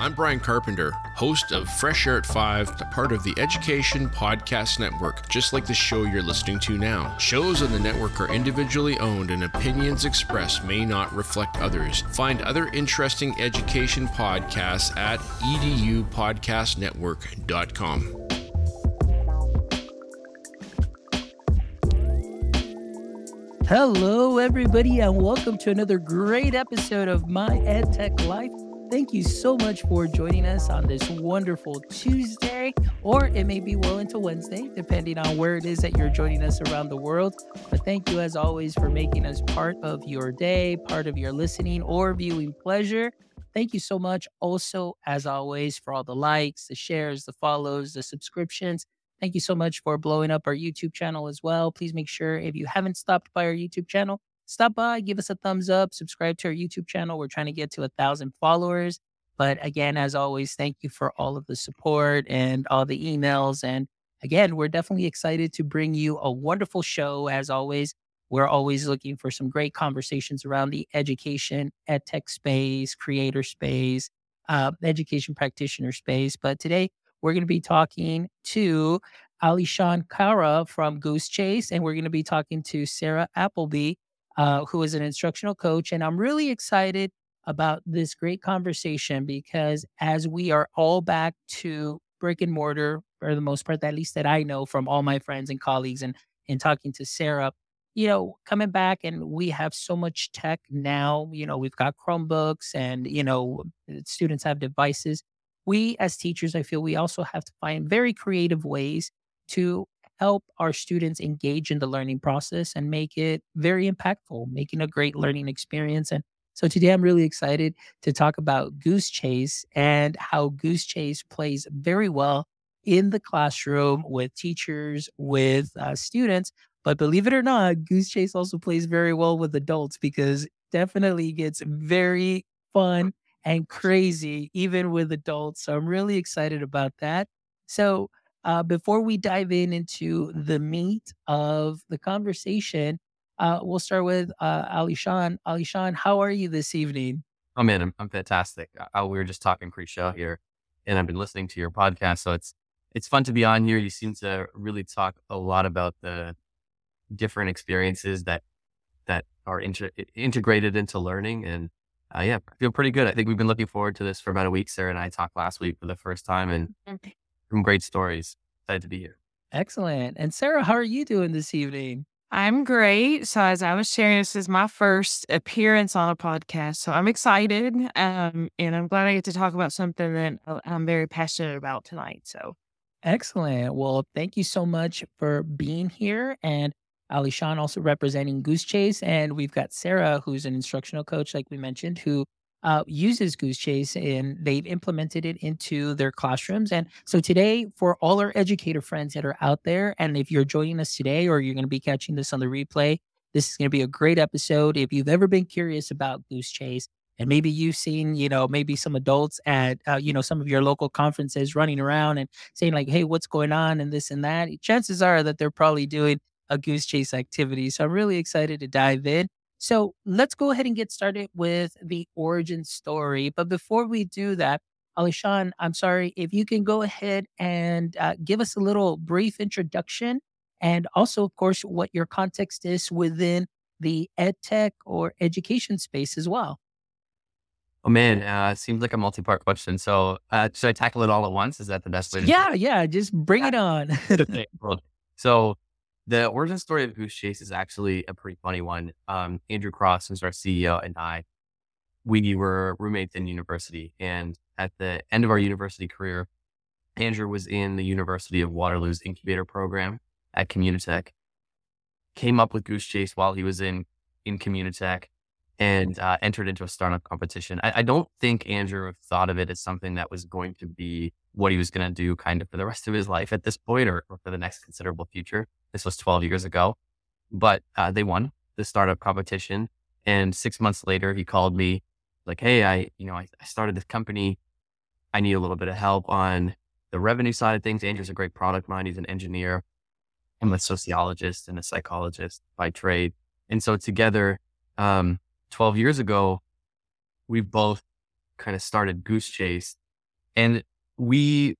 I'm Brian Carpenter, host of Fresh Air at 5, a part of the Education Podcast Network, just like the show you're listening to now. Shows on the network are individually owned and opinions expressed may not reflect others. Find other interesting education podcasts at edupodcastnetwork.com. Hello, everybody, and welcome to another great episode of My EdTech Life. Thank you so much for joining us on this wonderful Tuesday, or it may be well into Wednesday, depending on where it is that you're joining us around the world. But thank you, as always, for making us part of your day, part of your listening or viewing pleasure. Thank you so much, also, as always, for all the likes, the shares, the follows, the subscriptions. Thank you so much for blowing up our YouTube channel as well. Please make sure if you haven't stopped by our YouTube channel, stop by, give us a thumbs up, subscribe to our YouTube channel. We're trying to get to a thousand followers. But again, as always, thank you for all of the support and all the emails. And again, we're definitely excited to bring you a wonderful show. As always, we're always looking for some great conversations around the education, ed tech space, creator space, uh, education practitioner space. But today, we're going to be talking to Alyshahn Kara from Goosechase, and we're going to be talking to Sara Appleby uh, who is an instructional coach. And I'm really excited about this great conversation because as we are all back to brick and mortar for the most part, at least that I know from all my friends and colleagues and, and talking to Sara, you know, coming back and we have so much tech now, you know, we've got Chromebooks and, you know, students have devices. We as teachers, I feel we also have to find very creative ways to help our students engage in the learning process and make it very impactful, making a great learning experience. And so today I'm really excited to talk about Goosechase and how Goosechase plays very well in the classroom with teachers, with uh, students. But believe it or not, Goosechase also plays very well with adults because definitely gets very fun and crazy even with adults. So I'm really excited about that. So uh, before we dive in into the meat of the conversation, uh, we'll start with uh, Alyshahn. Ali Shan, how are you this evening? Oh man, I'm, in. I'm fantastic. Uh, we were just talking pre-show here, and I've been listening to your podcast, so it's it's fun to be on here. You seem to really talk a lot about the different experiences that that are inter- integrated into learning, and uh, yeah, I feel pretty good. I think we've been looking forward to this for about a week. Sara and I talked last week for the first time, and some great stories. Excited to be here. Excellent. And Sara, how are you doing this evening? I'm great. So as I was sharing, this is my first appearance on a podcast. So I'm excited. Um, and I'm glad I get to talk about something that uh, I'm very passionate about tonight. So excellent. Well, thank you so much for being here. And Alyshahn also representing Goosechase. And we've got Sara, who's an instructional coach, like we mentioned, who uh, uses Goosechase and they've implemented it into their classrooms. And so today, for all our educator friends that are out there, and if you're joining us today or you're going to be catching this on the replay, this is going to be a great episode. If you've ever been curious about Goosechase, and maybe you've seen, you know, maybe some adults at, uh, you know, some of your local conferences running around and saying like, "Hey, what's going on?" and this and that. Chances are that they're probably doing a Goosechase activity. So I'm really excited to dive in. So let's go ahead and get started with the origin story. But before we do that, Alyshahn, I'm sorry, if you can go ahead and uh, give us a little brief introduction and also, of course, what your context is within the ed tech or education space as well. Oh man, uh, it seems like a multi-part question. So uh, should I tackle it all at once? Is that the best way? to Yeah, yeah, just bring it on. so the origin story of Goosechase is actually a pretty funny one. Um, Andrew Cross, who's our CEO, and I, we were roommates in university. And at the end of our university career, Andrew was in the University of Waterloo's incubator program at Communitech, came up with Goosechase while he was in, in Communitech and uh, entered into a startup competition. I, I, don't think Andrew thought of it as something that was going to be what he was going to do kind of for the rest of his life at this point or, or for the next considerable future. This was 12 years ago, but uh, they won the startup competition. And six months later, he called me like, Hey, I, you know, I, I started this company. I need a little bit of help on the revenue side of things. Andrew's a great product mind. He's an engineer. I'm a sociologist and a psychologist by trade. And so together, um, 12 years ago, we both kind of started Goosechase And we,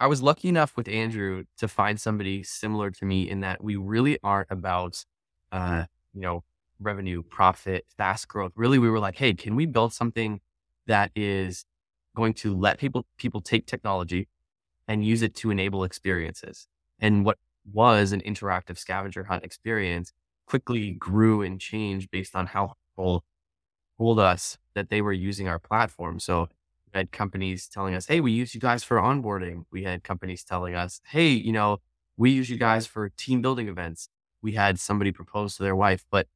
I was lucky enough with Andrew to find somebody similar to me in that we really aren't about, uh, you know, revenue, profit, fast growth. Really, we were like, hey, can we build something that is going to let people people take technology and use it to enable experiences? And what was an interactive scavenger hunt experience quickly grew and changed based on how people told us that they were using our platform. So we had companies telling us, Hey, we use you guys for onboarding. We had companies telling us, Hey, you know, we use you guys for team building events. We had somebody propose to their wife. But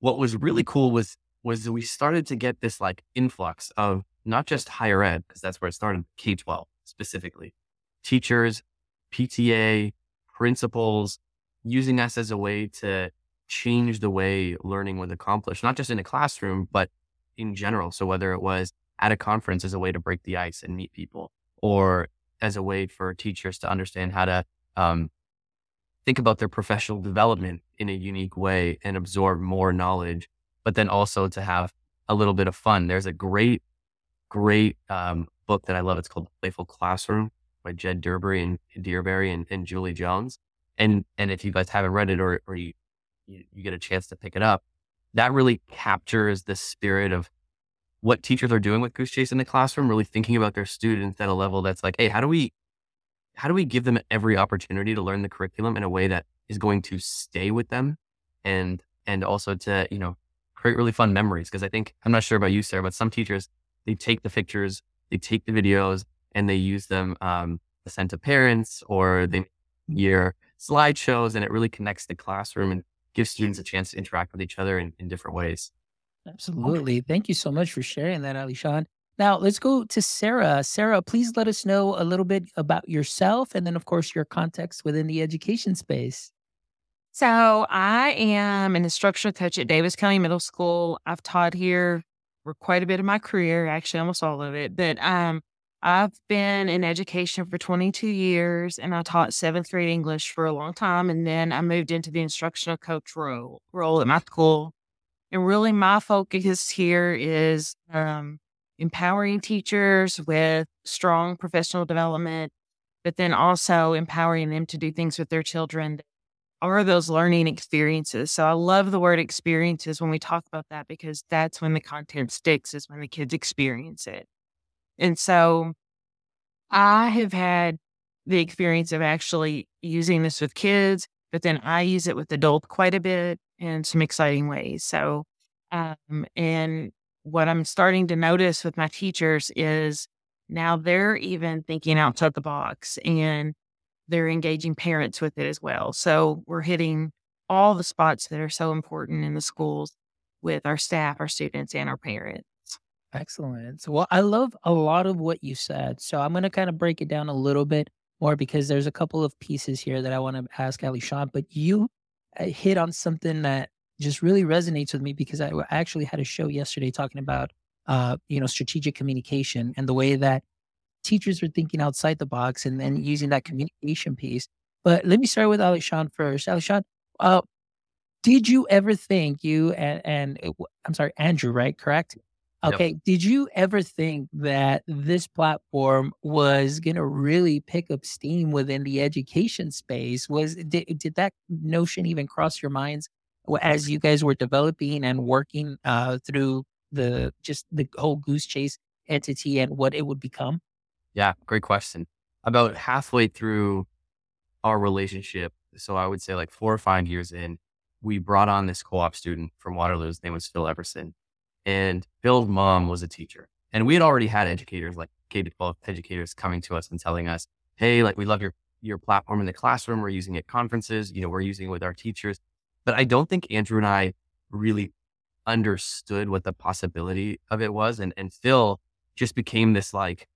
what was really cool was, was we started to get this like influx of not just higher ed, because that's where it started, K 12 specifically, teachers, PTA, principals, using us as a way to change the way learning was accomplished, not just in a classroom, but in general. So whether it was at a conference as a way to break the ice and meet people, or as a way for teachers to understand how to um, think about their professional development in a unique way and absorb more knowledge, but then also to have a little bit of fun. There's a great, great um, book that I love. It's called Playful Classroom by Jed Dearybury and Dearybury and, and Julie Jones. And and if you guys haven't read it or, or you, you, you get a chance to pick it up, that really captures the spirit of what teachers are doing with Goosechase in the classroom, really thinking about their students at a level that's like, hey, how do we how do we give them every opportunity to learn the curriculum in a way that is going to stay with them and and also to, you know, create really fun memories. Cause I think I'm not sure about you, Sara, but some teachers, they take the pictures, they take the videos and they use them um to send to parents or they year slideshows and it really connects the classroom and gives students a chance to interact with each other in, in different ways. Absolutely. Thank you so much for sharing that, Ali Alyshahn. Now let's go to Sara. Sara, please let us know a little bit about yourself and then, of course, your context within the education space. So, I am an instructional coach at Davis County Middle School. I've taught here for quite a bit of my career, actually, almost all of it. But um, I've been in education for 22 years and I taught seventh grade English for a long time. And then I moved into the instructional coach role, role at my school. And really, my focus here is um, empowering teachers with strong professional development, but then also empowering them to do things with their children are those learning experiences. So I love the word experiences when we talk about that because that's when the content sticks, is when the kids experience it. And so I have had the experience of actually using this with kids, but then I use it with adults quite a bit in some exciting ways. So, um, and what I'm starting to notice with my teachers is now they're even thinking outside the box and they're engaging parents with it as well. So we're hitting all the spots that are so important in the schools with our staff, our students, and our parents. Excellent. Well, I love a lot of what you said. So I'm going to kind of break it down a little bit more because there's a couple of pieces here that I want to ask Alyshahn. But you uh, hit on something that just really resonates with me because I actually had a show yesterday talking about, uh, you know, strategic communication and the way that teachers are thinking outside the box and then using that communication piece. But let me start with Alyshahn first. Alyshahn, uh, did you ever think you and, and uh, I'm sorry, Andrew, right? Correct? Okay. Yep. Did you ever think that this platform was going to really pick up steam within the education space? Was did, did that notion even cross your minds as you guys were developing and working uh, through the just the whole Goosechase entity and what it would become? Yeah, great question. About halfway through our relationship, so I would say like four or five years in, we brought on this co-op student from Waterloo. His name was Phil Everson and Phil's mom was a teacher. And we had already had educators, like K 12 educators coming to us and telling us, Hey, like we love your, your platform in the classroom. We're using it at conferences, you know, we're using it with our teachers. But I don't think Andrew and I really understood what the possibility of it was. And, and Phil just became this like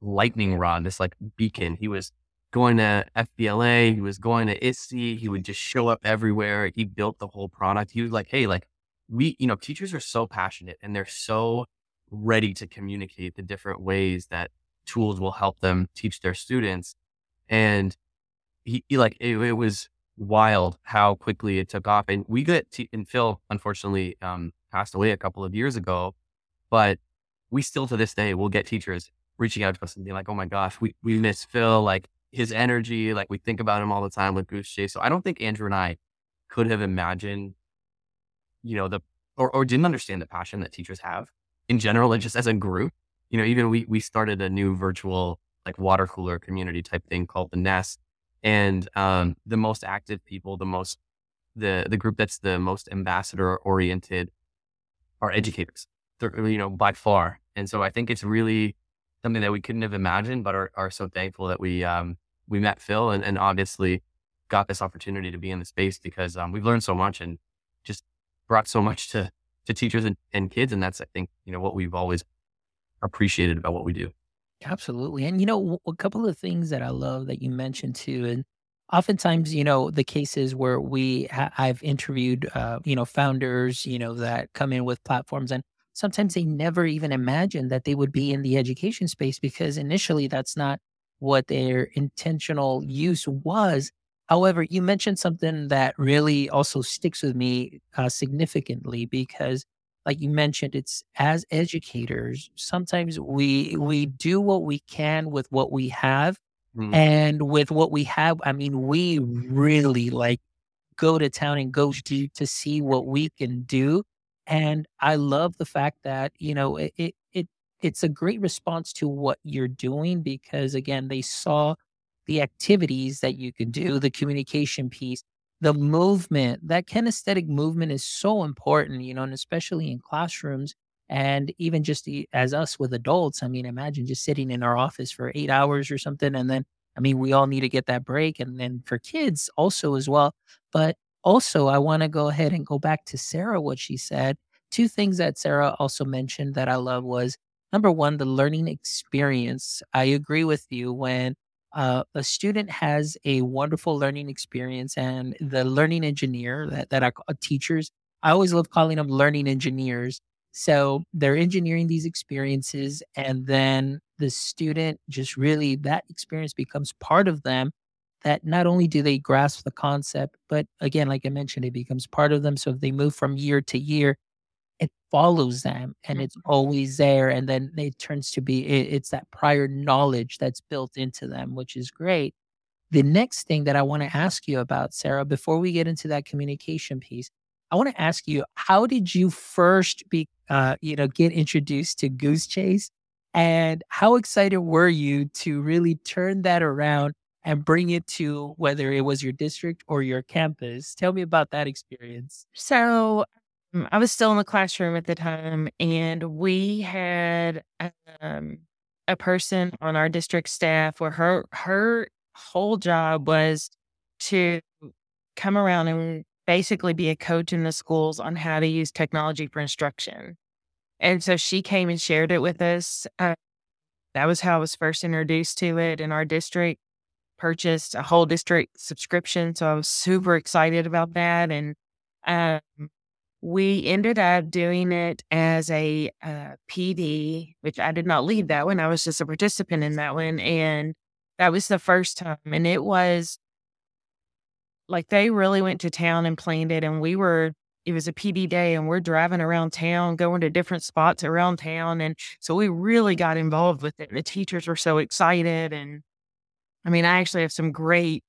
lightning rod, this like beacon. He was going to FBLA, he was going to ISTE, he would just show up everywhere. He built the whole product. He was like, Hey, like we, you know, teachers are so passionate and they're so ready to communicate the different ways that tools will help them teach their students. And he, he like, it, it, was wild how quickly it took off. And we get, te- and Phil, unfortunately, um, passed away a couple of years ago, but we still to this day will get teachers reaching out to us and being like, "Oh my gosh, we we miss Phil. Like his energy. Like we think about him all the time with Goosechase." So I don't think Andrew and I could have imagined, you know, the or or didn't understand the passion that teachers have in general, and just as a group. You know, even we we started a new virtual like water cooler community type thing called the Nest, and um, the most active people, the most the the group that's the most ambassador oriented are educators. They're, you know, by far. And so I think it's really something that we couldn't have imagined, but are, are so thankful that we um, we met Phil and, and obviously got this opportunity to be in the space because um, we've learned so much and just brought so much to to teachers and, and kids. And that's I think you know what we've always appreciated about what we do. Absolutely. And, you know, a couple of things that I love that you mentioned too. And oftentimes, you know, the cases where we, ha- I've interviewed, uh, you know, founders, you know, that come in with platforms and sometimes they never even imagined that they would be in the education space because initially that's not what their intentional use was. However, you mentioned something that really also sticks with me uh, significantly because like you mentioned it's as educators sometimes we we do what we can with what we have mm. and with what we have i mean we really like go to town and go to to see what we can do and i love the fact that you know it, it, it it's a great response to what you're doing because again they saw the activities that you can do the communication piece the movement, that kinesthetic movement is so important, you know, and especially in classrooms and even just the, as us with adults. I mean, imagine just sitting in our office for eight hours or something. And then, I mean, we all need to get that break. And then for kids also as well. But also, I want to go ahead and go back to Sara, what she said. Two things that Sara also mentioned that I love was number one, the learning experience. I agree with you when uh, a student has a wonderful learning experience and the learning engineer that, that are teachers i always love calling them learning engineers. So they're engineering these experiences and then the student just really that experience becomes part of them that not only do they grasp the concept but again like i mentioned it becomes part of them. So if they move from year to year it follows them and it's mm-hmm. always there and then it turns to be it, it's that prior knowledge that's built into them which is great. The next thing that i want to ask you about sara before we get into that communication piece i want to ask you how did you first be uh, you know get introduced to goosechase? And how excited were you to really turn that around and bring it to whether it was your district or your campus? Tell me about that experience. So I was still in the classroom at the time, and we had um, a person on our district staff where her her whole job was to come around and basically be a coach in the schools on how to use technology for instruction. And so she came and shared it with us. Uh, that was how I was first introduced to it in our district. Purchased a whole district subscription, so I was super excited about that. And um, we ended up doing it as a uh, PD, which I did not lead that one. I was just a participant in that one. And that was the first time. And it was like they really went to town and planned it. And we were, it was a PD day and we're driving around town, going to different spots around town. And so we really got involved with it. The teachers were so excited. And I mean, I actually have some great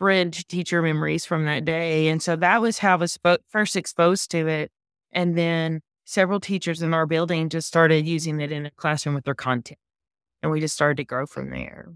bridge teacher memories from that day. And so that was how I was first exposed to it. And then several teachers in our building just started using it in a classroom with their content. And we just started to grow from there.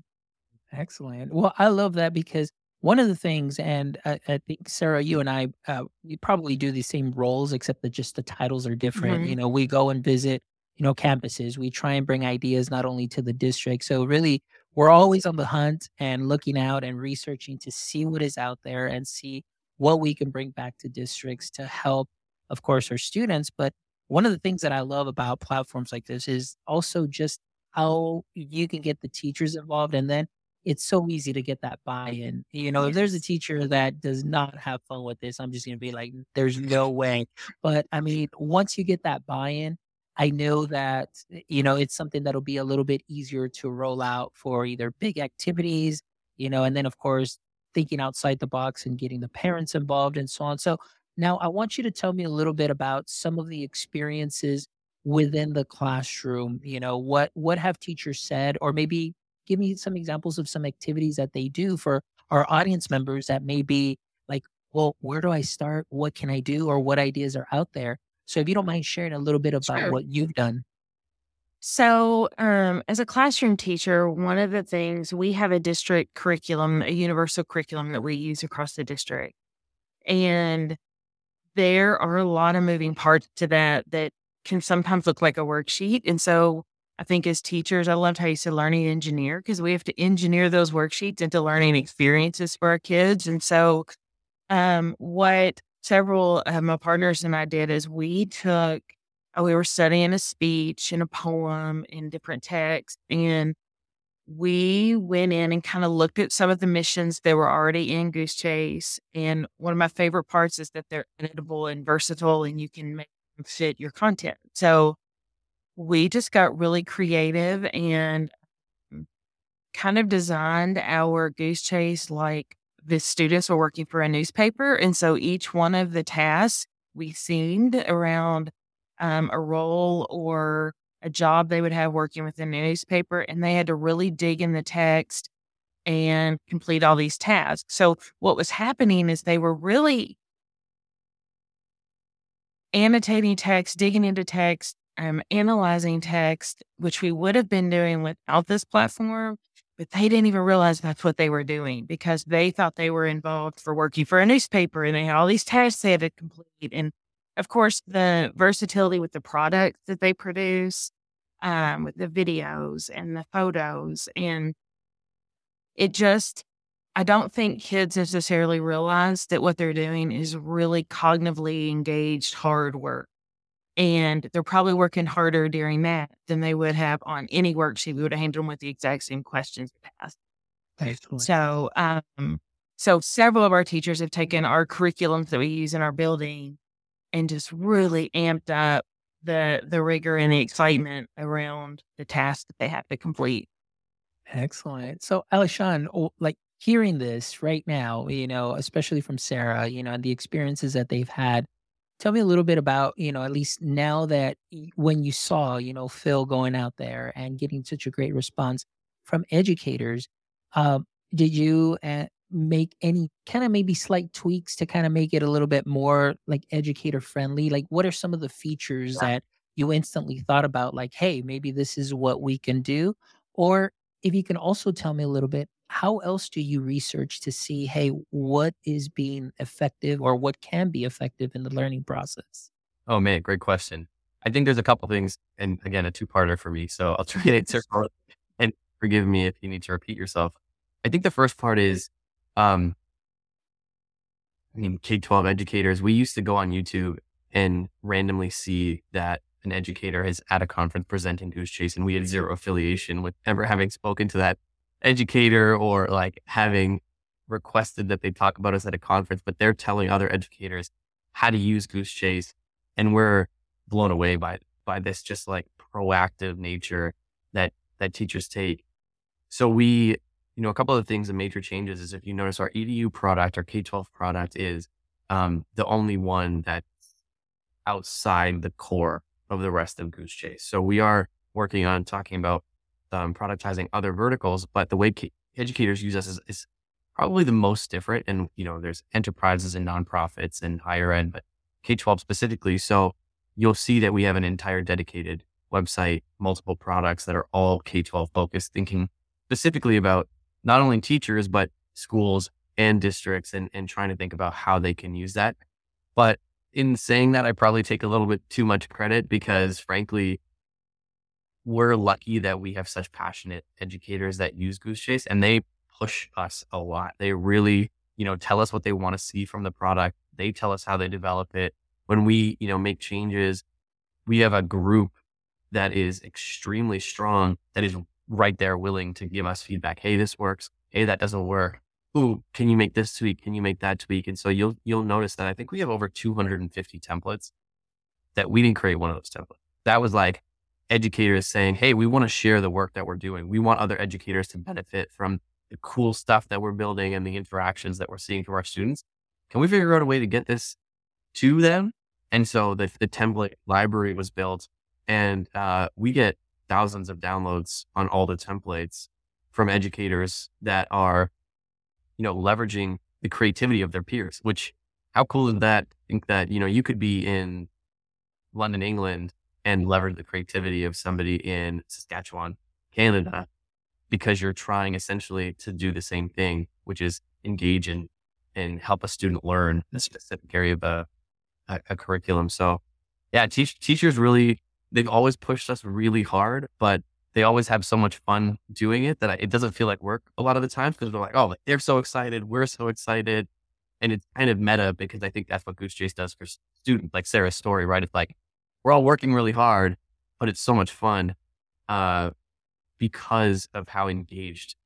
Excellent. Well, I love that because one of the things, and I, I think Sara, you and I, uh, we probably do the same roles, except that just the titles are different. Mm-hmm. You know, we go and visit, you know, campuses. We try and bring ideas not only to the district. So really, we're always on the hunt and looking out and researching to see what is out there and see what we can bring back to districts to help, of course, our students. But one of the things that I love about platforms like this is also just how you can get the teachers involved and then it's so easy to get that buy-in. You know, if there's a teacher that does not have fun with this, I'm just going to be like, there's no way. But I mean, once you get that buy-in, I know that, eh, you know, it's something that'll be a little bit easier to roll out for either big activities, you know, and then of course thinking outside the box and getting the parents involved and so on. So now I want you to tell me a little bit about some of the experiences within the classroom? You know, what what have teachers said, or maybe give me some examples of some activities that they do for our audience members that may be like, well, where do I start? What can I do? Or what ideas are out there? So if you don't mind sharing a little bit about Sure. what you've done. So, um, as a classroom teacher, one of the things we have a district curriculum, a universal curriculum that we use across the district. And there are a lot of moving parts to that that can sometimes look like a worksheet. And so, I think as teachers, I loved how you said learning engineer because we have to engineer those worksheets into learning experiences for our kids. And so, um, what several of my partners and I did is we took uh, we were studying a speech and a poem in different texts. And we went in and kind of looked at some of the missions that were already in Goosechase. And one of my favorite parts is that they're editable and versatile and you can make them fit your content. So we just got really creative and mm, kind of designed our Goosechase like the students were working for a newspaper. And so each one of the tasks we themed around um, a role or a job they would have working with the newspaper, and they had to really dig in the text and complete all these tasks. So, what was happening is they were really annotating text, digging into text, um, analyzing text, which we would have been doing without this platform. But they didn't even realize that's what they were doing because they thought they were involved for working for a newspaper and they had all these tasks they had to complete. And of course, the versatility with the products that they produce, um, with the videos and the photos. And it just, I don't think kids necessarily realize that what they're doing is really cognitively engaged hard work. And they're probably working harder during that than they would have on any worksheet. We would have handled them with the exact same questions asked. Excellent. So, um, so several of our teachers have taken our curriculums that we use in our building and just really amped up the the rigor and the excitement around the tasks that they have to complete. Excellent. So, Alyshahn, like hearing this right now, you know, especially from Sara, you know, and the experiences that they've had, tell me a little bit about, you know, at least now that when you saw, you know, Phil going out there and getting such a great response from educators, um, did you uh, make any kind of maybe slight tweaks to kind of make it a little bit more like educator friendly? Like, what are some of the features that you instantly thought about, like, hey, maybe this is what we can do? Or if you can also tell me a little bit, how else do you research to see, hey, what is being effective or what can be effective in the learning process? Oh man, great question. I think there's a couple things, and again, a two-parter for me. So I'll try to answer, and forgive me if you need to repeat yourself. I think the first part is, um, I mean, K-12 educators. We used to go on YouTube and randomly see that an educator is at a conference presenting Goosechase, and we had zero affiliation with ever having spoken to that educator or like having requested that they talk about us at a conference, but they're telling other educators how to use Goosechase, and we're blown away by by this just like proactive nature that that teachers take. So we, you know, a couple of things, the major changes is if you notice our EDU product, our K twelve product is um, the only one that's outside the core of the rest of Goosechase. So we are working on talking about um, productizing other verticals, but the way K- educators use us is, is probably the most different. And you know, there's enterprises and nonprofits and higher ed, but K twelve specifically. So you'll see that we have an entire dedicated website, multiple products that are all K 12 focused, thinking specifically about not only teachers, but schools and districts and, and trying to think about how they can use that. But in saying that, I probably take a little bit too much credit because frankly, we're lucky that we have such passionate educators that use Goosechase and they push us a lot. They really, you know, tell us what they want to see from the product. They tell us how they develop it. When we, you know, make changes, we have a group that is extremely strong that is right there willing to give us feedback. Hey, this works. Hey, that doesn't work. Ooh, can you make this tweak? Can you make that tweak? And so you'll you'll notice that I think we have over 250 templates that we didn't create one of those templates. That was like educators saying, Hey, we want to share the work that we're doing. We want other educators to benefit from the cool stuff that we're building and the interactions that we're seeing from our students. Can we figure out a way to get this to them? And so the, the template library was built And uh, we get thousands of downloads on all the templates from educators that are, you know, leveraging the creativity of their peers, which how cool is that? think that, you know, you could be in London, England and leverage the creativity of somebody in Saskatchewan, Canada, because you're trying essentially to do the same thing, which is engage and, and help a student learn a specific area of a, a, a curriculum. So yeah, te- teachers really, they've always pushed us really hard, but they always have so much fun doing it that I, it doesn't feel like work a lot of the times because they're like, oh, they're so excited. We're so excited. And it's kind of meta because I think that's what Goosechase does for students, like Sara's story, right? It's like, we're all working really hard, but it's so much fun uh, because of how engaged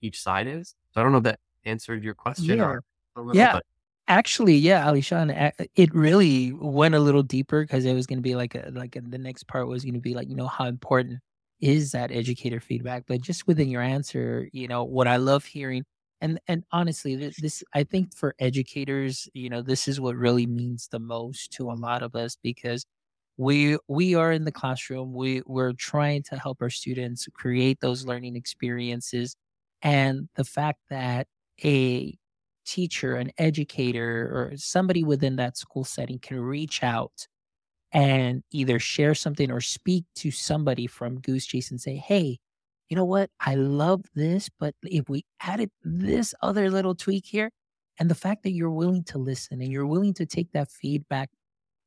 each side is. So I don't know if that answered your question. Yeah. Or, yeah. But. Actually, yeah, Alyshahn, it really went a little deeper because it was going to be like a, like a, the next part was going to be like, you know, how important is that educator feedback? But just within your answer, you know, what I love hearing and and honestly this, this, i think for educators you know this is what really means the most to a lot of us because we we are in the classroom we we're trying to help our students create those learning experiences and the fact that a teacher an educator or somebody within that school setting can reach out and either share something or speak to somebody from goosechase and say hey you know what? I love this, but if we added this other little tweak here, and the fact that you're willing to listen and you're willing to take that feedback,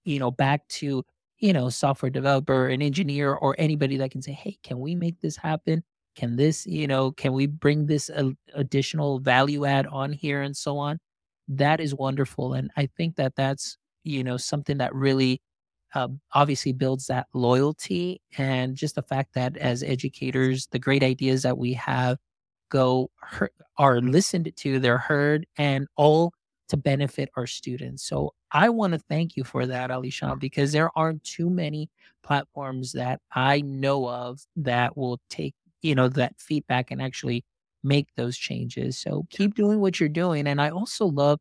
you know, back to, you know, software developer, an engineer, or anybody that can say, hey, can we make this happen? Can this, you know, can we bring this additional value add on here and so on? That is wonderful. And I think that that's, you know, something that really uh, obviously builds that loyalty and just the fact that as educators, the great ideas that we have go are listened to, they're heard, and all to benefit our students. So I want to thank you for that, Alyshahn, because there aren't too many platforms that I know of that will take, you know, that feedback and actually make those changes. So keep doing what you're doing. And I also love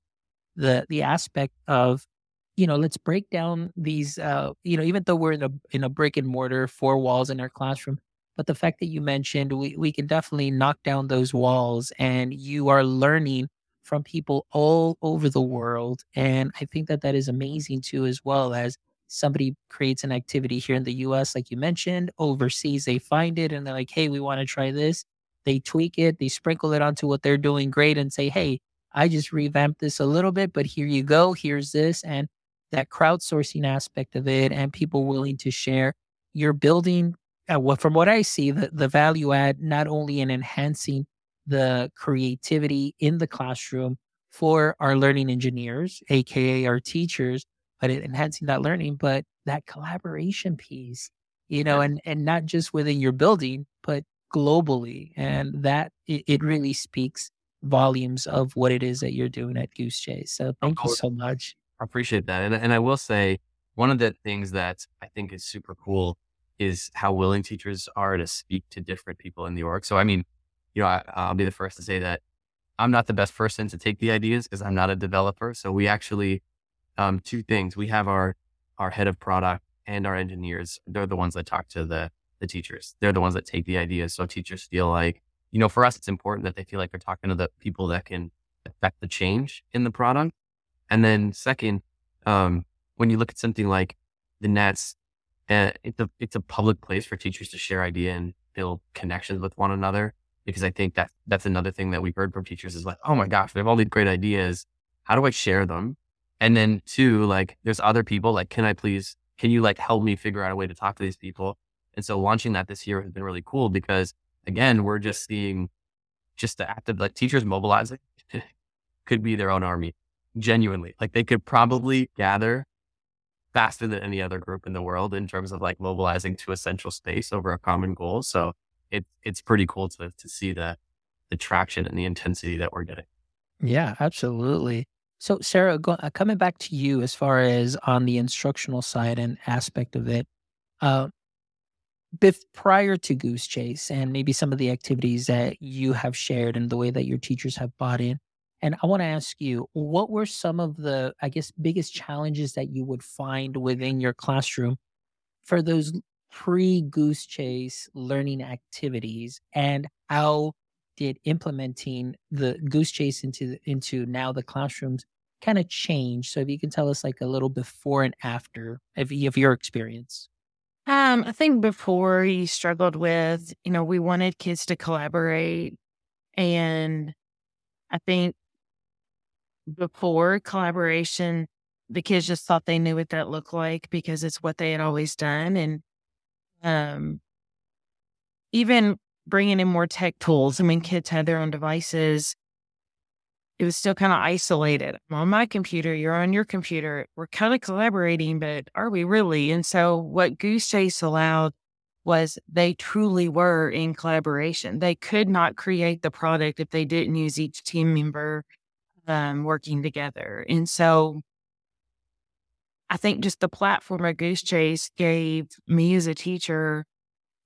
the the aspect of you know, let's break down these, uh, you know, even though we're in a in a brick and mortar, four walls in our classroom, but the fact that you mentioned we we can definitely knock down those walls, and you are learning from people all over the world, and I think that that is amazing too, as well as somebody creates an activity here in the U.S., like you mentioned, overseas they find it and they're like, hey, we want to try this. They tweak it, they sprinkle it onto what they're doing great, and say, hey, I just revamped this a little bit, but here you go, here's this, and that crowdsourcing aspect of it and people willing to share, you're building, uh, well, from what I see, the, the value add not only in enhancing the creativity in the classroom for our learning engineers, aka our teachers, but enhancing that learning, but that collaboration piece, you know, and and not just within your building, but globally, and that it, it really speaks volumes of what it is that you're doing at Goosechase. So thank you so much. I appreciate that. And, and I will say, one of the things that I think is super cool is how willing teachers are to speak to different people in the org. So, I mean, you know, I, will be the first to say that I'm not the best person to take the ideas because I'm not a developer. So we actually, um, two things. We have our, our head of product and our engineers. They're the ones that talk to the, the teachers. They're the ones that take the ideas. So teachers feel like, you know, for us, it's important that they feel like they're talking to the people that can affect the change in the product. And then second, um, when you look at something like the Nest, uh, it's a it's a public place for teachers to share idea and build connections with one another. Because I think that that's another thing that we've heard from teachers is like, oh my gosh, we have all these great ideas. How do I share them? And then two, like there's other people like, can I please, can you like help me figure out a way to talk to these people? And so launching that this year has been really cool because again, we're just seeing just the act of like teachers mobilizing could be their own army genuinely. Like they could probably gather faster than any other group in the world in terms of like mobilizing to a central space over a common goal. So it, it's pretty cool to, to see the, the traction and the intensity that we're getting. Yeah, absolutely. So, Sara, go, uh, coming back to you as far as on the instructional side and aspect of it, uh, prior to Goosechase and maybe some of the activities that you have shared and the way that your teachers have bought in, and I want to ask you, what were some of the, I guess, biggest challenges that you would find within your classroom for those pre Goosechase learning activities and how did implementing the Goosechase into into now the classrooms kind of change? So if you can tell us like a little before and after of, of your experience. Um, I think before you struggled with, you know, we wanted kids to collaborate. And I think before collaboration, the kids just thought they knew what that looked like because it's what they had always done. And um, even bringing in more tech tools. I mean, kids had their own devices. It was still kind of isolated. I'm on my computer, you're on your computer. We're kind of collaborating, but are we really? And so, what Goosechase allowed was they truly were in collaboration. They could not create the product if they didn't use each team member um, working together. And so, I think just the platform of Goosechase gave me as a teacher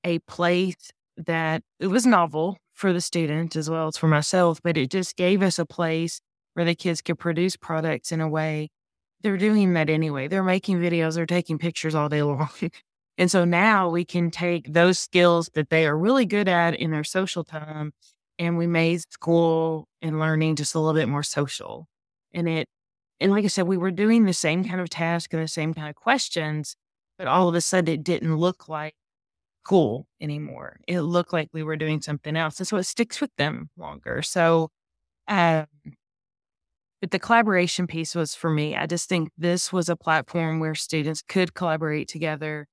a place that it was novel for the students as well as for myself, but it just gave us a place where the kids could produce products in a way they're doing that anyway. They're making videos, they're taking pictures all day long. and so now we can take those skills that they are really good at in their social time and we made school and learning just a little bit more social. And it and like I said, we were doing the same kind of task and the same kind of questions, but all of a sudden it didn't look like cool anymore. It looked like we were doing something else. And so it sticks with them longer. So, um, but the collaboration piece was for me. I just think this was a platform where students could collaborate together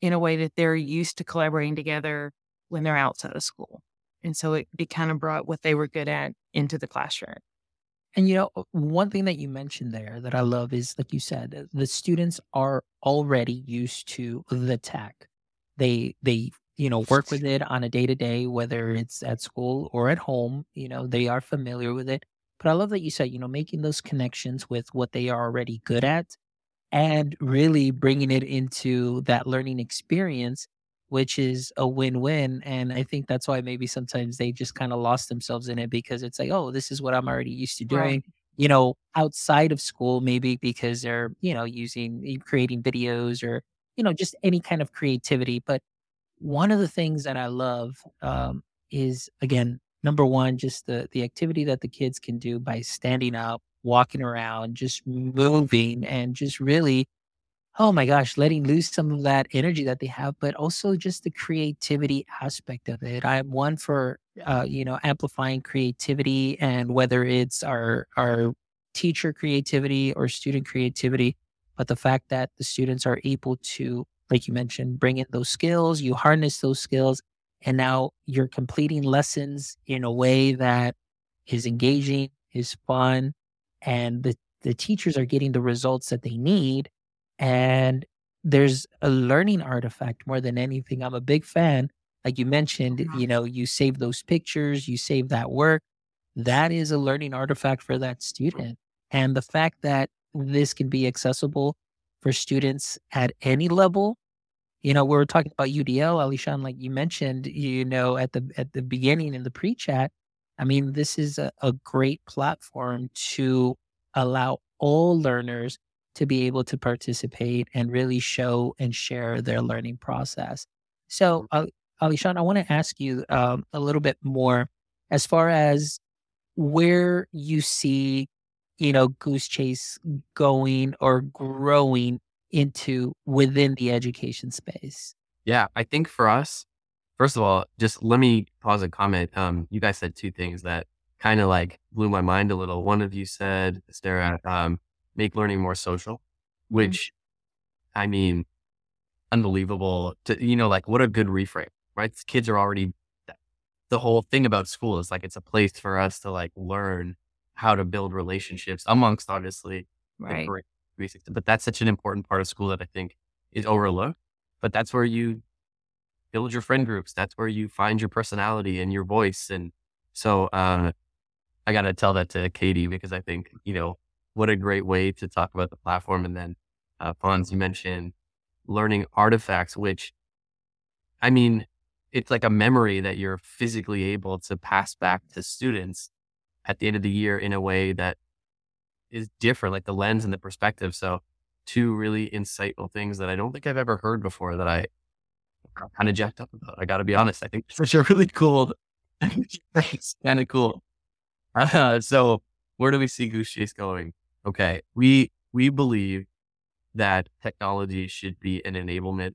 in a way that they're used to collaborating together when they're outside of school. And so it, it kind of brought what they were good at into the classroom. And you know, one thing that you mentioned there that I love is like you said, uh, the students are already used to the tech. They they you know work with it on a day to day, whether it's at school or at home. You know, they are familiar with it. But I love that you said, you know, making those connections with what they are already good at and really bringing it into that learning experience which is a win-win and i think that's why maybe sometimes they just kind of lost themselves in it because it's like oh this is what i'm already used to doing right. you know outside of school maybe because they're you know using creating videos or you know just any kind of creativity but one of the things that i love um, is again number one just the the activity that the kids can do by standing up walking around just moving and just really oh my gosh, letting loose some of that energy that they have, but also just the creativity aspect of it. I'm one for uh, you know amplifying creativity, and whether it's our our teacher creativity or student creativity, but the fact that the students are able to, like you mentioned, bring in those skills, you harness those skills, and now you're completing lessons in a way that is engaging, is fun, and the the teachers are getting the results that they need and there's a learning artifact more than anything. I'm a big fan. Like you mentioned, uh-huh. you know, you save those pictures, you save that work. That is a learning artifact for that student. And the fact that this can be accessible for students at any level. You know, we were talking about UDL, Alyshahn, like you mentioned, you know, at the at the beginning in the pre-chat. I mean, this is a, a great platform to allow all learners to be able to participate and really show and share their learning process. So, uh, Alyshahn, I want to ask you um, a little bit more as far as where you see, you know, Goosechase going or growing into within the education space. Yeah, I think for us, first of all, just let me pause and comment. Um, you guys said two things that kind of like blew my mind a little. One of you said, Sara, um, make learning more social, mm-hmm. which mm-hmm. I mean, unbelievable to, you know, like what a good reframe, right? Kids are already, the whole thing about school is like, it's a place for us to like learn how to build relationships amongst obviously, right. but that's such an important part of school that I think is overlooked, but that's where you build your friend groups. That's where you find your personality and your voice. And so, uh, I got to tell that to Katie because I think, you know, what a great way to talk about the platform. And then, uh, Fonz, you mentioned learning artifacts, which I mean, it's like a memory that you're physically able to pass back to students at the end of the year in a way that is different, like the lens and the perspective. So, two really insightful things that I don't think I've ever heard before that I kind of jacked up about. I got to be honest. I think such a really cool. it's kind of cool. Uh, so where do we see Goosechase going? Okay, we we believe that technology should be an enablement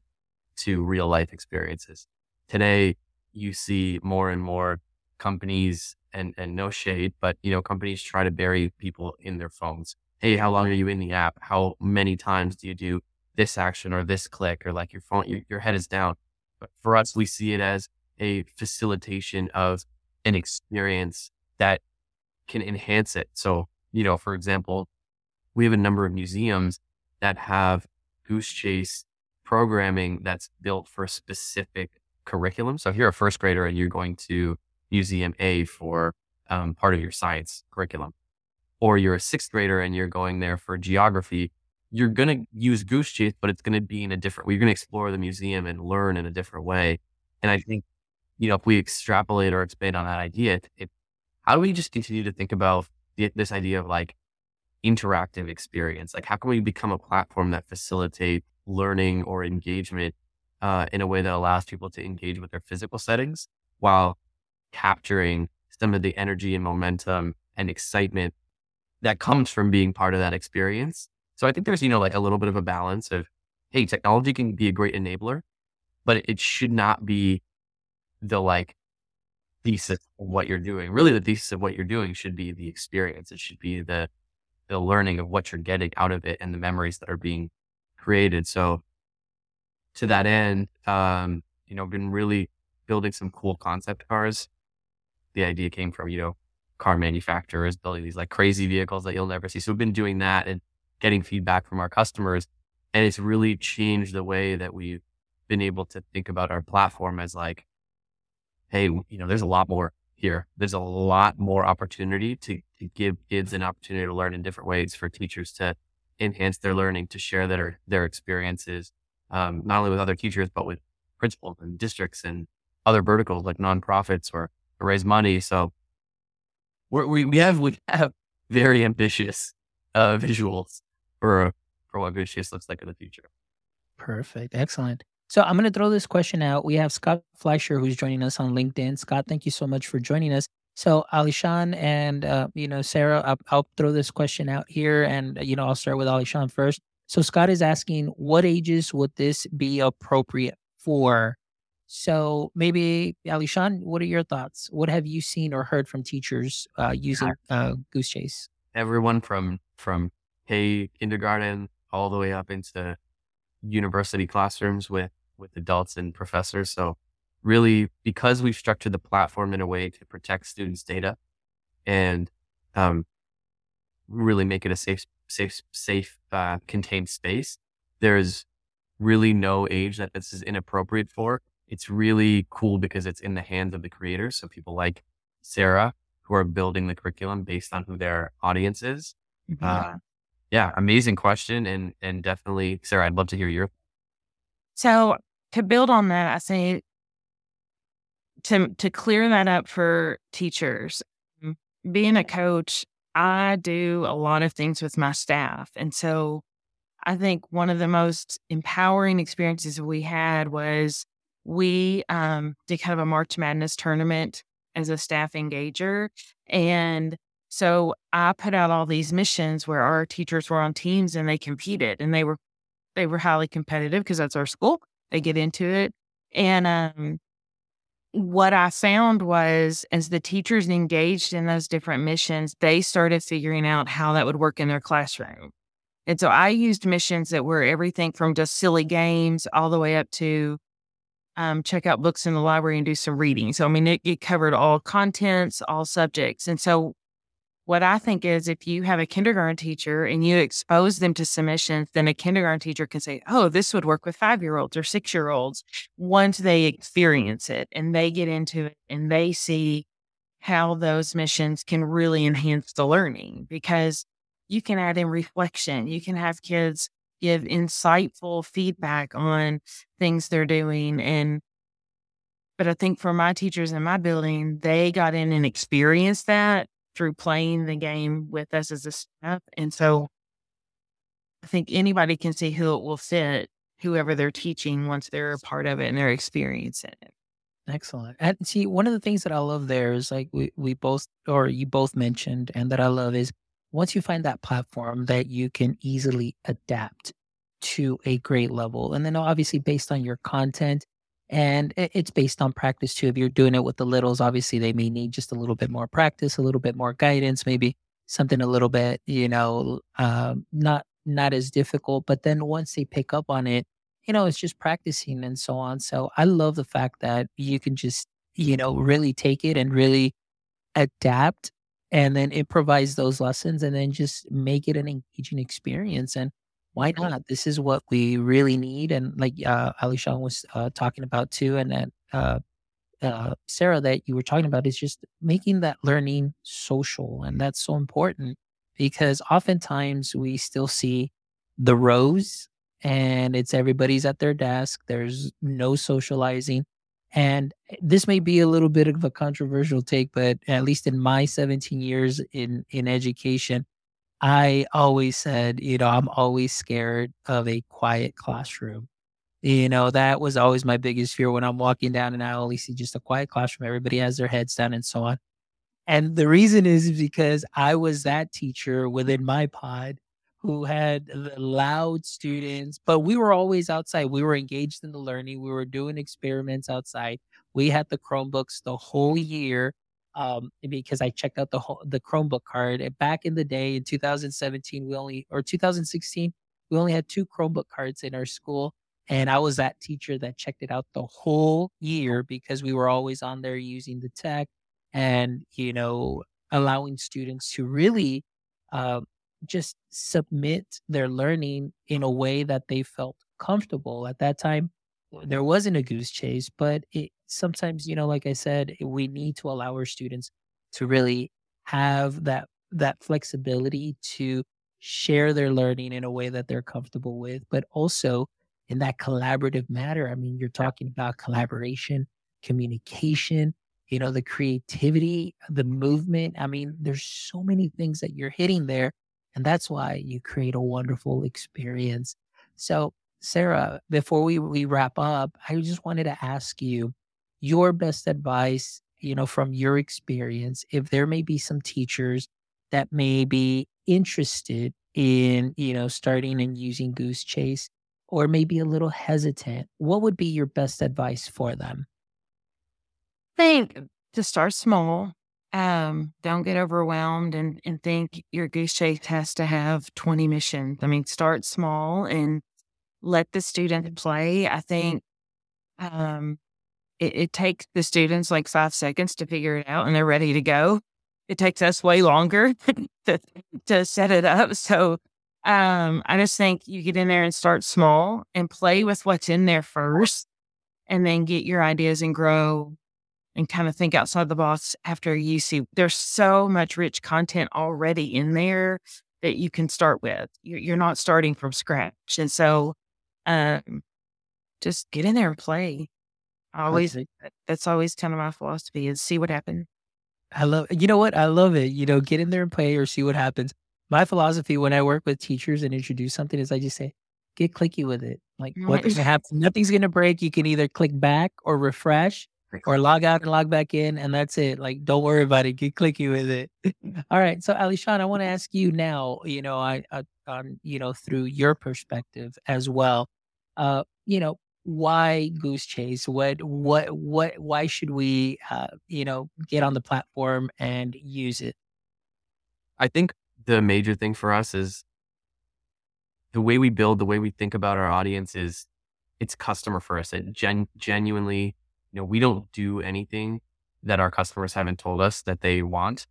to real life experiences. Today, you see more and more companies and and no shade, but you know companies try to bury people in their phones. Hey, how long are you in the app? How many times do you do this action or this click or like your phone? Your, your head is down. But for us, we see it as a facilitation of an experience that can enhance it. So, you know, for example, we have a number of museums that have Goosechase programming that's built for a specific curriculum. So if you're a first grader and you're going to Museum A for um, part of your science curriculum, or you're a sixth grader and you're going there for geography, you're going to use Goosechase, but it's going to be in a different way. You're going to explore the museum and learn in a different way. And I think, you know, if we extrapolate or expand on that idea, it, how do we just continue to think about the, this idea of like interactive experience? Like, how can we become a platform that facilitates learning or engagement uh, in a way that allows people to engage with their physical settings while capturing some of the energy and momentum and excitement that comes from being part of that experience. So I think there's, you know, like a little bit of a balance of, hey, technology can be a great enabler, but it should not be the like thesis of what you're doing. Really, the thesis of what you're doing should be the experience. It should be the the learning of what you're getting out of it and the memories that are being created. So to that end, um, you know, been really building some cool concept cars. The idea came from, you know, car manufacturers building these like crazy vehicles that you'll never see. So we've been doing that and getting feedback from our customers. And it's really changed the way that we've been able to think about our platform as like, hey, you know, there's a lot more here. There's a lot more opportunity to, to give kids an opportunity to learn in different ways for teachers to enhance their learning, to share their, their experiences, um, not only with other teachers, but with principals and districts and other verticals like nonprofits or, or raise money. So we we have we have very ambitious uh, visuals for for what Goose looks like in the future. Perfect, excellent. So I'm going to throw this question out. We have Scott Fleischer who's joining us on LinkedIn. Scott, thank you so much for joining us. So Alyshahn and uh, you know Sara, I'll, I'll, throw this question out here, and you know I'll start with Alyshahn first. So Scott is asking, what ages would this be appropriate for? So maybe Alyshahn, what are your thoughts? What have you seen or heard from teachers uh, using uh, Goosechase? Everyone from from K kindergarten all the way up into university classrooms with with adults and professors. So really, because we've structured the platform in a way to protect students' data and um, really make it a safe, safe, safe, uh, contained space, there's really no age that this is inappropriate for. It's really cool because it's in the hands of the creators. So people like Sara who are building the curriculum based on who their audience is. Mm-hmm. Uh, yeah, amazing question, and and definitely, Sara, I'd love to hear your. So to build on that, I say to to clear that up for teachers, being a coach, I do a lot of things with my staff, and so I think one of the most empowering experiences we had was we um, did kind of a March Madness tournament as a staff engager, and so I put out all these missions where our teachers were on teams and they competed and they were they were highly competitive because that's our school. They get into it. And um, what I found was as the teachers engaged in those different missions, they started figuring out how that would work in their classroom. And so I used missions that were everything from just silly games all the way up to um, check out books in the library and do some reading. So, I mean, it, it covered all contents, all subjects. And so what I think is if you have a kindergarten teacher and you expose them to submissions, then a kindergarten teacher can say, oh, this would work with five year olds or six year olds once they experience it and they get into it and they see how those missions can really enhance the learning because you can add in reflection. You can have kids give insightful feedback on things they're doing. And, but I think for my teachers in my building, they got in and experienced that through playing the game with us as a staff. And so I think anybody can see who it will fit whoever they're teaching once they're a part of it and they're experiencing it. Excellent. And see, one of the things that I love there is like we, we both, or you both mentioned, and that I love is once you find that platform that you can easily adapt to a great level. And then obviously based on your content, and it's based on practice too. If you're doing it with the littles, obviously they may need just a little bit more practice, a little bit more guidance, maybe something a little bit, you know, um, not not as difficult. But then once they pick up on it, you know, it's just practicing and so on. So I love the fact that you can just, you know, really take it and really adapt and then improvise those lessons and then just make it an engaging experience. And why not? This is what we really need. And like uh, Alyshahn was uh, talking about too, and then uh, uh, Sara, that you were talking about is just making that learning social. And that's so important because oftentimes we still see the rows and it's everybody's at their desk. There's no socializing. And this may be a little bit of a controversial take, but at least in my 17 years in, in education, I always said, you know, I'm always scared of a quiet classroom. You know, that was always my biggest fear when I'm walking down and I only see just a quiet classroom. Everybody has their heads down and so on. And the reason is because I was that teacher within my pod who had loud students, but we were always outside. We were engaged in the learning. We were doing experiments outside. We had the Chromebooks the whole year um, because I checked out the whole, the Chromebook card. Back in the day in 2017, we only or 2016, we only had two Chromebook cards in our school. And I was that teacher that checked it out the whole year because we were always on there using the tech and, you know, allowing students to really um, just submit their learning in a way that they felt comfortable. At that time, there wasn't a goosechase, but it sometimes, you know, like I said, eh, we need to allow our students to really have that that flexibility to share their learning in a way that they're comfortable with, but also in that collaborative matter. I mean, you're talking about collaboration, communication, you know, the creativity, the movement. I mean, there's so many things that you're hitting there and that's why you create a wonderful experience. So, Sara, before we, we wrap up, I just wanted to ask you your best advice, you know, from your experience, if there may be some teachers that may be interested in, you know, starting and using Goosechase or maybe a little hesitant, what would be your best advice for them? think to start small um, don't get overwhelmed and, and think your goosechase has to have 20 missions. I mean, start small and let the student play. I think um, it, it takes the students like five seconds to figure it out and they're ready to go. It takes us way longer to, to set it up. So um, I just think you get in there and start small and play with what's in there first and then get your ideas and grow and kind of think outside the box after you see there's so much rich content already in there that you can start with. You're not starting from scratch. And so um, just get in there and play. I always, that's always kind of my philosophy is see what happens. I love, you know what? I love it. You know, get in there and play or see what happens. My philosophy when I work with teachers and introduce something is I just say, get clicky with it. Like what's going to happen? Nothing's going to break. You can either click back or refresh or log out and log back in, and that's it. Like, don't worry about it. Get clicky with it. All right. So, Alyshahn, I want to ask you now. You know, I, I on you know through your perspective as well. Uh, you know, why Goosechase? What, what, what? Why should we, uh, you know, get on the platform and use it? I think the major thing for us is the way we build, the way we think about our audience is it's customer first. It gen- genuinely you know, we don't do anything that our customers haven't told us that they want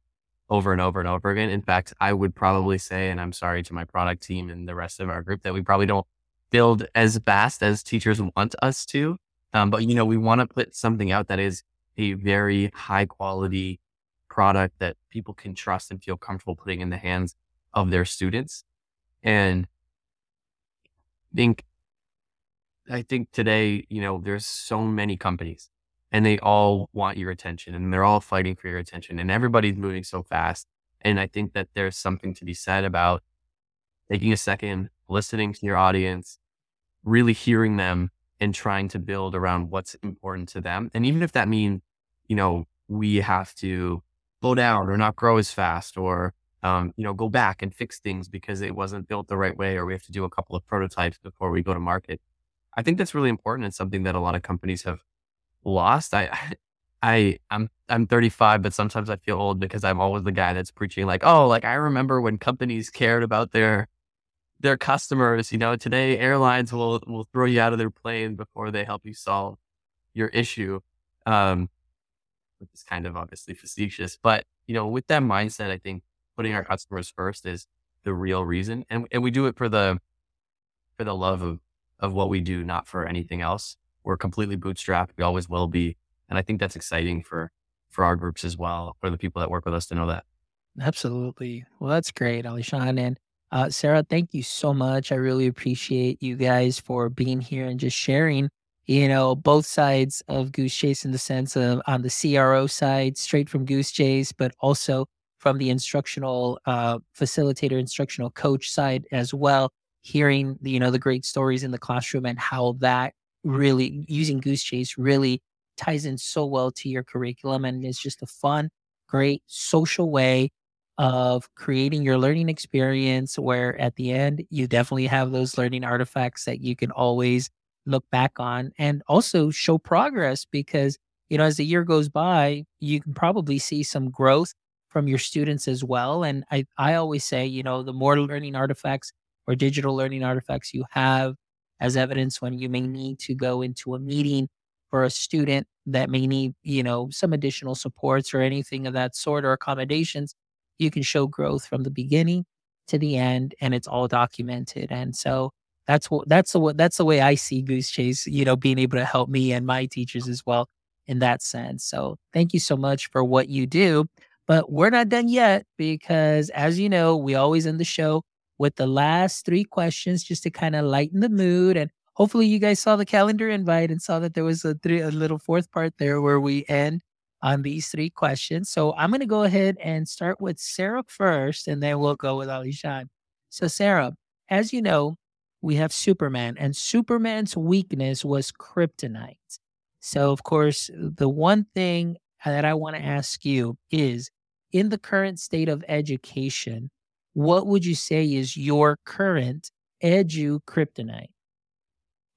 over and over and over again. In fact, I would probably say, and I'm sorry to my product team and the rest of our group, that we probably don't build as fast as teachers want us to. Um, but you know, we want to put something out that is a very high quality product that people can trust and feel comfortable putting in the hands of their students. And I think, I think today, you know, there's so many companies and they all want your attention and they're all fighting for your attention and everybody's moving so fast. And I think that there's something to be said about taking a second, listening to your audience, really hearing them and trying to build around what's important to them. And even if that means, you know, we have to slow down or not grow as fast or, um, you know, go back and fix things because it wasn't built the right way or we have to do a couple of prototypes before we go to market. I think that's really important and something that a lot of companies have lost. I, I, I'm, I'm 35, but sometimes I feel old because I'm always the guy that's preaching like, oh, like I remember when companies cared about their, their customers. You know, today airlines will will throw you out of their plane before they help you solve your issue. Um, which is kind of obviously facetious, but you know, with that mindset, I think putting our customers first is the real reason, and and we do it for the for the love of of what we do, not for anything else. We're completely bootstrapped. We always will be. And I think that's exciting for, for our groups as well, for the people that work with us to know that. Absolutely. Well, that's great, Alyshahn. And uh, Sara, thank you so much. I really appreciate you guys for being here and just sharing, you know, both sides of Goosechase in the sense of on the CRO side, straight from Goosechase, but also from the instructional uh, facilitator, instructional coach side as well hearing you know the great stories in the classroom and how that really using goosechase really ties in so well to your curriculum and it's just a fun great social way of creating your learning experience where at the end you definitely have those learning artifacts that you can always look back on and also show progress because you know as the year goes by you can probably see some growth from your students as well and i i always say you know the more learning artifacts or digital learning artifacts you have as evidence when you may need to go into a meeting for a student that may need, you know, some additional supports or anything of that sort or accommodations, you can show growth from the beginning to the end and it's all documented. And so that's what that's the that's the way I see Goosechase, you know, being able to help me and my teachers as well in that sense. So thank you so much for what you do. But we're not done yet because as you know, we always end the show with the last three questions just to kind of lighten the mood. And hopefully, you guys saw the calendar invite and saw that there was a, three, a little fourth part there where we end on these three questions. So I'm going to go ahead and start with Sara first, and then we'll go with Alyshahn. So, Sara, as you know, we have Superman, and Superman's weakness was kryptonite. So, of course, the one thing that I want to ask you is in the current state of education, what would you say is your current edu kryptonite?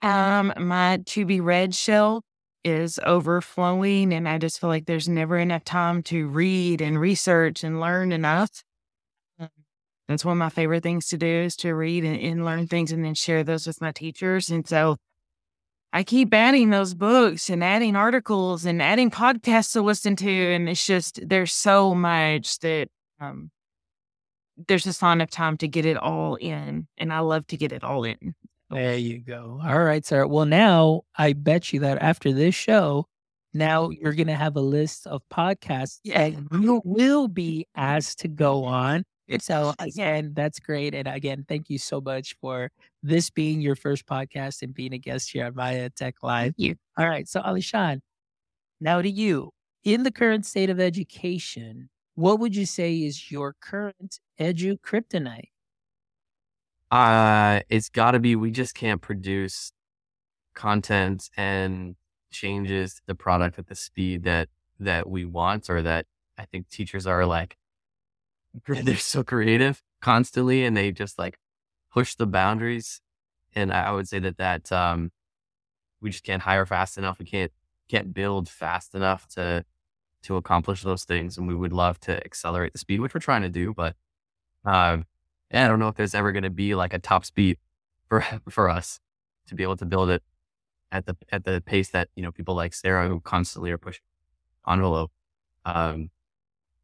Um, my to be read shelf is overflowing, and I just feel like there's never enough time to read and research and learn enough. Um, that's one of my favorite things to do is to read and, and learn things and then share those with my teachers. And so I keep adding those books and adding articles and adding podcasts to listen to. And it's just, there's so much that um, there's just not enough time to get it all in. And I love to get it all in. There you go. All right, sir. Well, now I bet you that after this show, now you're going to have a list of podcasts and you will be asked to go on. So again, that's great. And again, thank you so much for this being your first podcast and being a guest here on My EdTech Life. Thank you. All right. So Alyshahn, now to you. In the current state of education, what would you say is your current edu kryptonite? Uh, it's got to be we just can't produce content and changes the product at the speed that that we want or that I think teachers are like they're so creative constantly and they just like push the boundaries and I would say that that um we just can't hire fast enough we can't can't build fast enough to to accomplish those things. And we would love to accelerate the speed, which we're trying to do. But yeah, I don't know if there's ever going to be like a top speed for for us to be able to build it at the at the pace that you know people like Sara who constantly are pushing envelope um,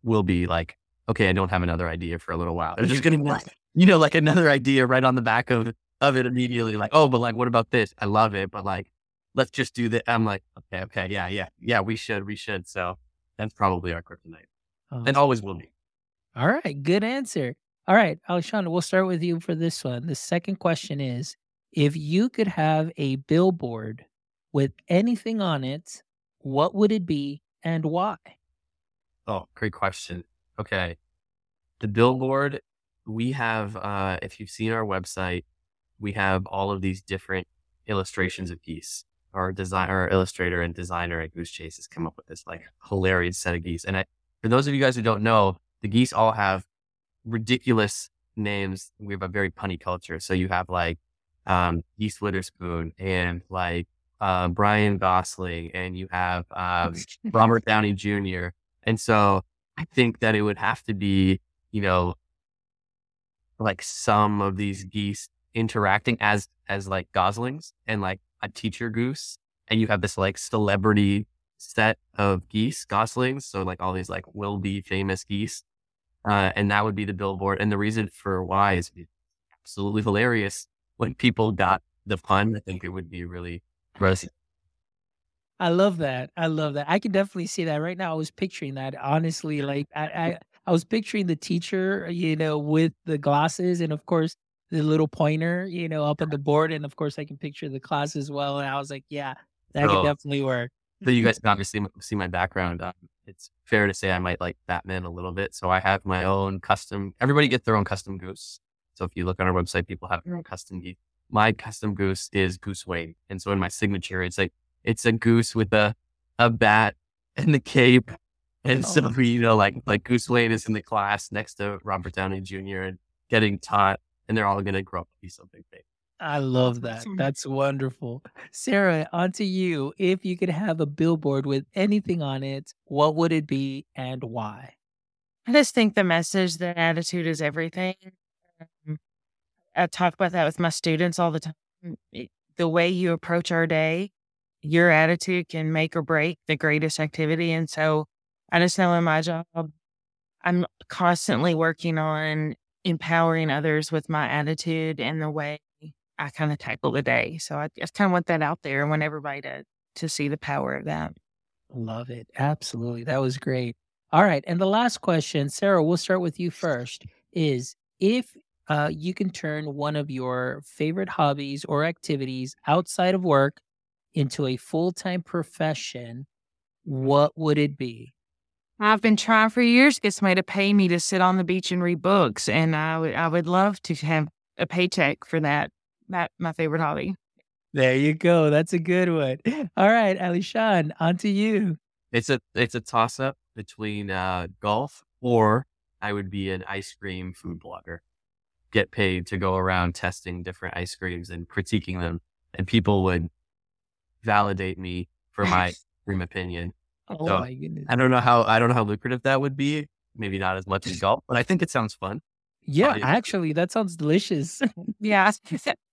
will be like, okay, I don't have another idea for a little while. There's just going to be like, you know, like another idea right on the back of of it immediately. Like, oh, but like, what about this? I love it, but like, let's just do that. I'm like, okay, okay, yeah, yeah, yeah, we should, we should. So that's probably our kryptonite. Oh. And always will be. All right. Good answer. All right, Alyshahn, we'll start with you for this one. The second question is if you could have a billboard with anything on it, what would it be and why? Oh, great question. Okay. The billboard, we have, uh, if you've seen our website, we have all of these different illustrations of geese. Our designer, illustrator, and designer at Goosechase has come up with this like hilarious set of geese. And I, for those of you guys who don't know, the geese all have ridiculous names. We have a very punny culture. So you have like um, Geese Witherspoon and like uh, Brian Gosling, and you have um, Robert Downey Jr. And so I think that it would have to be, you know, like some of these geese interacting as as like goslings and like a teacher goose, and you have this like celebrity set of geese goslings. So like all these like will be famous geese, uh, and that would be the billboard. And the reason for why is absolutely hilarious. When people got the pun, I think it would be really gross. I love that. I love that. I can definitely see that right now. I was picturing that honestly. Like I, I, I was picturing the teacher, you know, with the glasses and of course the little pointer, you know, up on the board. And of course I can picture the class as well. And I was like, yeah, that could Oh, definitely work. so you guys can obviously m- see my background. Um, it's fair to say I might like Batman a little bit. So I have my own custom. Everybody gets their own custom goose. So if you look on our website, people have their own custom geese. My custom goose is Goose Wayne, and so in my signature, it's like it's a goose with a a bat and the cape. And so Oh. you know, like like Goose Wayne is in the class next to Robert Downey Jr. and getting taught, and they're all gonna grow up to be something big. I love that. That's wonderful. Sara, on to you. If you could have a billboard with anything on it, what would it be and why? I just think the message that attitude is everything. Um, I talk about that with my students all the time. The way you approach our day, your attitude can make or break the greatest activity. And so I just know in my job, I'm constantly working on empowering others with my attitude and the way I kind of tackle the day. So I just kind of want that out there. and want everybody to, to see the power of that. Love it. Absolutely. That was great. All right. And the last question, Sara, we'll start with you first, is if uh, you can turn one of your favorite hobbies or activities outside of work into a full time profession, what would it be? I've been trying for years to get somebody to pay me to sit on the beach and read books, and I would I would love to have a paycheck for that. That my favorite hobby. There you go. That's a good one. All right, Alyshahn, on to you. It's a it's a toss up between uh, golf or I would be an ice cream food blogger. Get paid to go around testing different ice creams and critiquing them, and people would validate me for my cream opinion. Oh So, my goodness. I don't know how I don't know how lucrative that would be. Maybe not as much as golf, but I think it sounds fun. Yeah, yeah. actually, that sounds delicious. Yeah,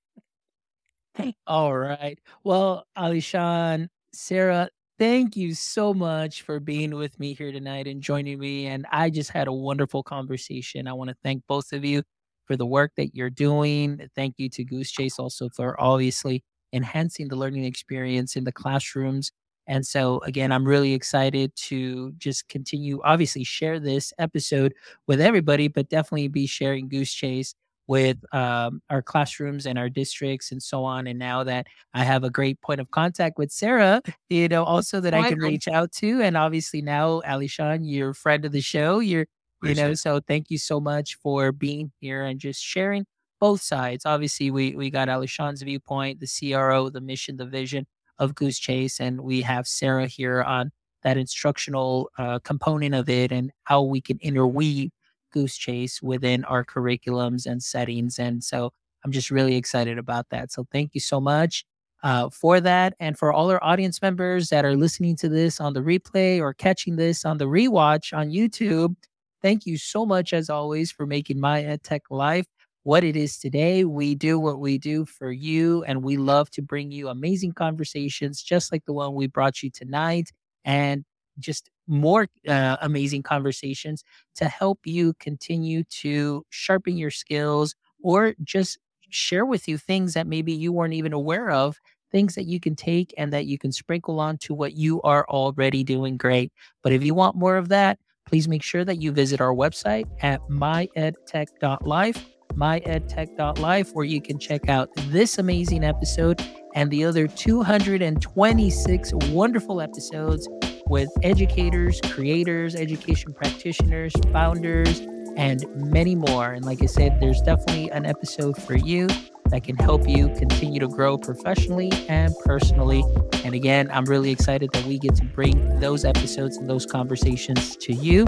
All right. Well, Alyshahn, Sara, thank you so much for being with me here tonight and joining me. And I just had a wonderful conversation. I want to thank both of you for the work that you're doing. Thank you to Goosechase also for obviously enhancing the learning experience in the classrooms. And so, again, I'm really excited to just continue, obviously, share this episode with everybody, but definitely be sharing Goosechase with um, our classrooms and our districts and so on. And now that I have a great point of contact with Sara, you know, also that I can Wonderful. reach out to. And obviously now, Alyshahn, you're a friend of the show. You're, you know, so thank you so much for being here and just sharing both sides. Obviously, we we got Alyshahn's viewpoint, the CRO, the mission, the vision of Goosechase, and we have Sara here on that instructional uh, component of it and how we can interweave Goosechase within our curriculums and settings. And so I'm just really excited about that. So thank you so much uh, for that. And for all our audience members that are listening to this on the replay or catching this on the rewatch on YouTube, thank you so much, as always, for making my EdTech life what it is today. We do what we do for you, and we love to bring you amazing conversations just like the one we brought you tonight. And just more uh, amazing conversations to help you continue to sharpen your skills or just share with you things that maybe you weren't even aware of, things that you can take and that you can sprinkle on to what you are already doing great. But if you want more of that, please make sure that you visit our website at myedtech.life, myedtech.life, where you can check out this amazing episode and the other 226 wonderful episodes with educators, creators, education practitioners, founders, and many more. And like I said, there's definitely an episode for you. that can help you continue to grow professionally and personally. And again, I'm really excited that we get to bring those episodes and those conversations to you.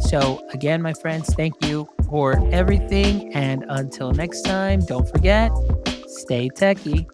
So, again, my friends, thank you for everything. And until next time, don't forget, stay techie.